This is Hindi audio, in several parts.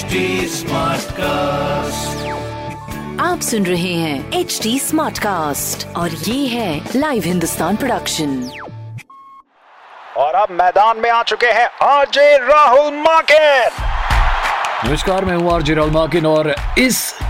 HD कास्ट आप सुन रहे हैं एच डी स्मार्ट कास्ट और ये है लाइव हिंदुस्तान प्रोडक्शन और अब मैदान में आ चुके हैं आरजे राहुल माके नमस्कार मैं हूँ आरजे राहुल माकिन और इस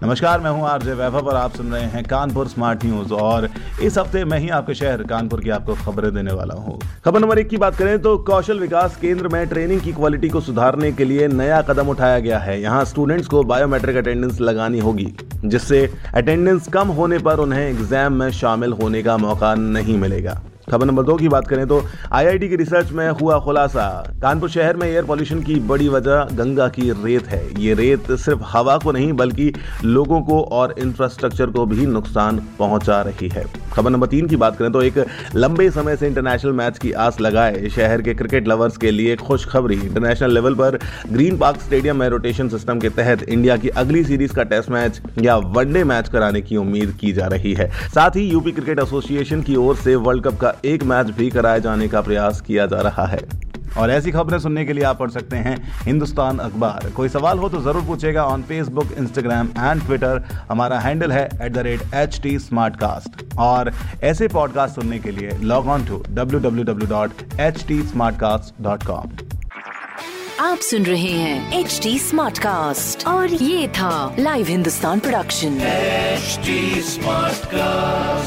नमस्कार, मैं हूँ आरजे वैभव और आप सुन रहे हैं कानपुर स्मार्ट न्यूज़। और इस हफ़्ते मैं ही आपके शहर कानपुर की आपको खबरें देने वाला हूँ। खबर नंबर एक की बात करें तो कौशल विकास केंद्र में ट्रेनिंग की क्वालिटी को सुधारने के लिए नया कदम उठाया गया है। यहाँ स्टूडेंट्स को बायोमेट्रिक अटेंडेंस लगानी होगी, जिससे अटेंडेंस कम होने पर उन्हें एग्ज़ाम में शामिल होने का मौका नहीं मिलेगा। खबर नंबर दो की बात करें तो आईआईटी की रिसर्च में हुआ खुलासा। कानपुर शहर में एयर पॉल्यूशन की बड़ी वजह गंगा की रेत है। ये रेत सिर्फ़ हवा को नहीं, बल्कि लोगों को और इंफ्रास्ट्रक्चर को भी नुकसान पहुँचा रही है। खबर नंबर तीन की बात करें तो एक लंबे समय से इंटरनेशनल मैच की आस लगाए। शहर के क्रिकेट लवर्स के लिए खुशखबरी। इंटरनेशनल लेवल पर ग्रीन पार्क स्टेडियम में रोटेशन सिस्टम के तहत इंडिया की अगली सीरीज़ का टेस्ट मैच या वनडे मैच कराने की उम्मीद की जा रही है। साथ ही यूपी क्रिकेट एसोसिएशन की ओर से वर्ल्ड कप का एक मैच भी कराए जाने का प्रयास किया जा रहा है। और ऐसी खबरें सुनने के लिए आप पढ़ सकते हैं हिंदुस्तान अखबार। कोई सवाल हो तो ज़रूर पूछेगा on Facebook Instagram and Twitter हमारा हैंडल है at the rate H T और ऐसे पॉडकास्ट सुनने के लिए log on to W W W dot H T आप सुन रहे हैं एच टी स्मार्ट कास्ट और ये था live Hindustan production HD Smartcast.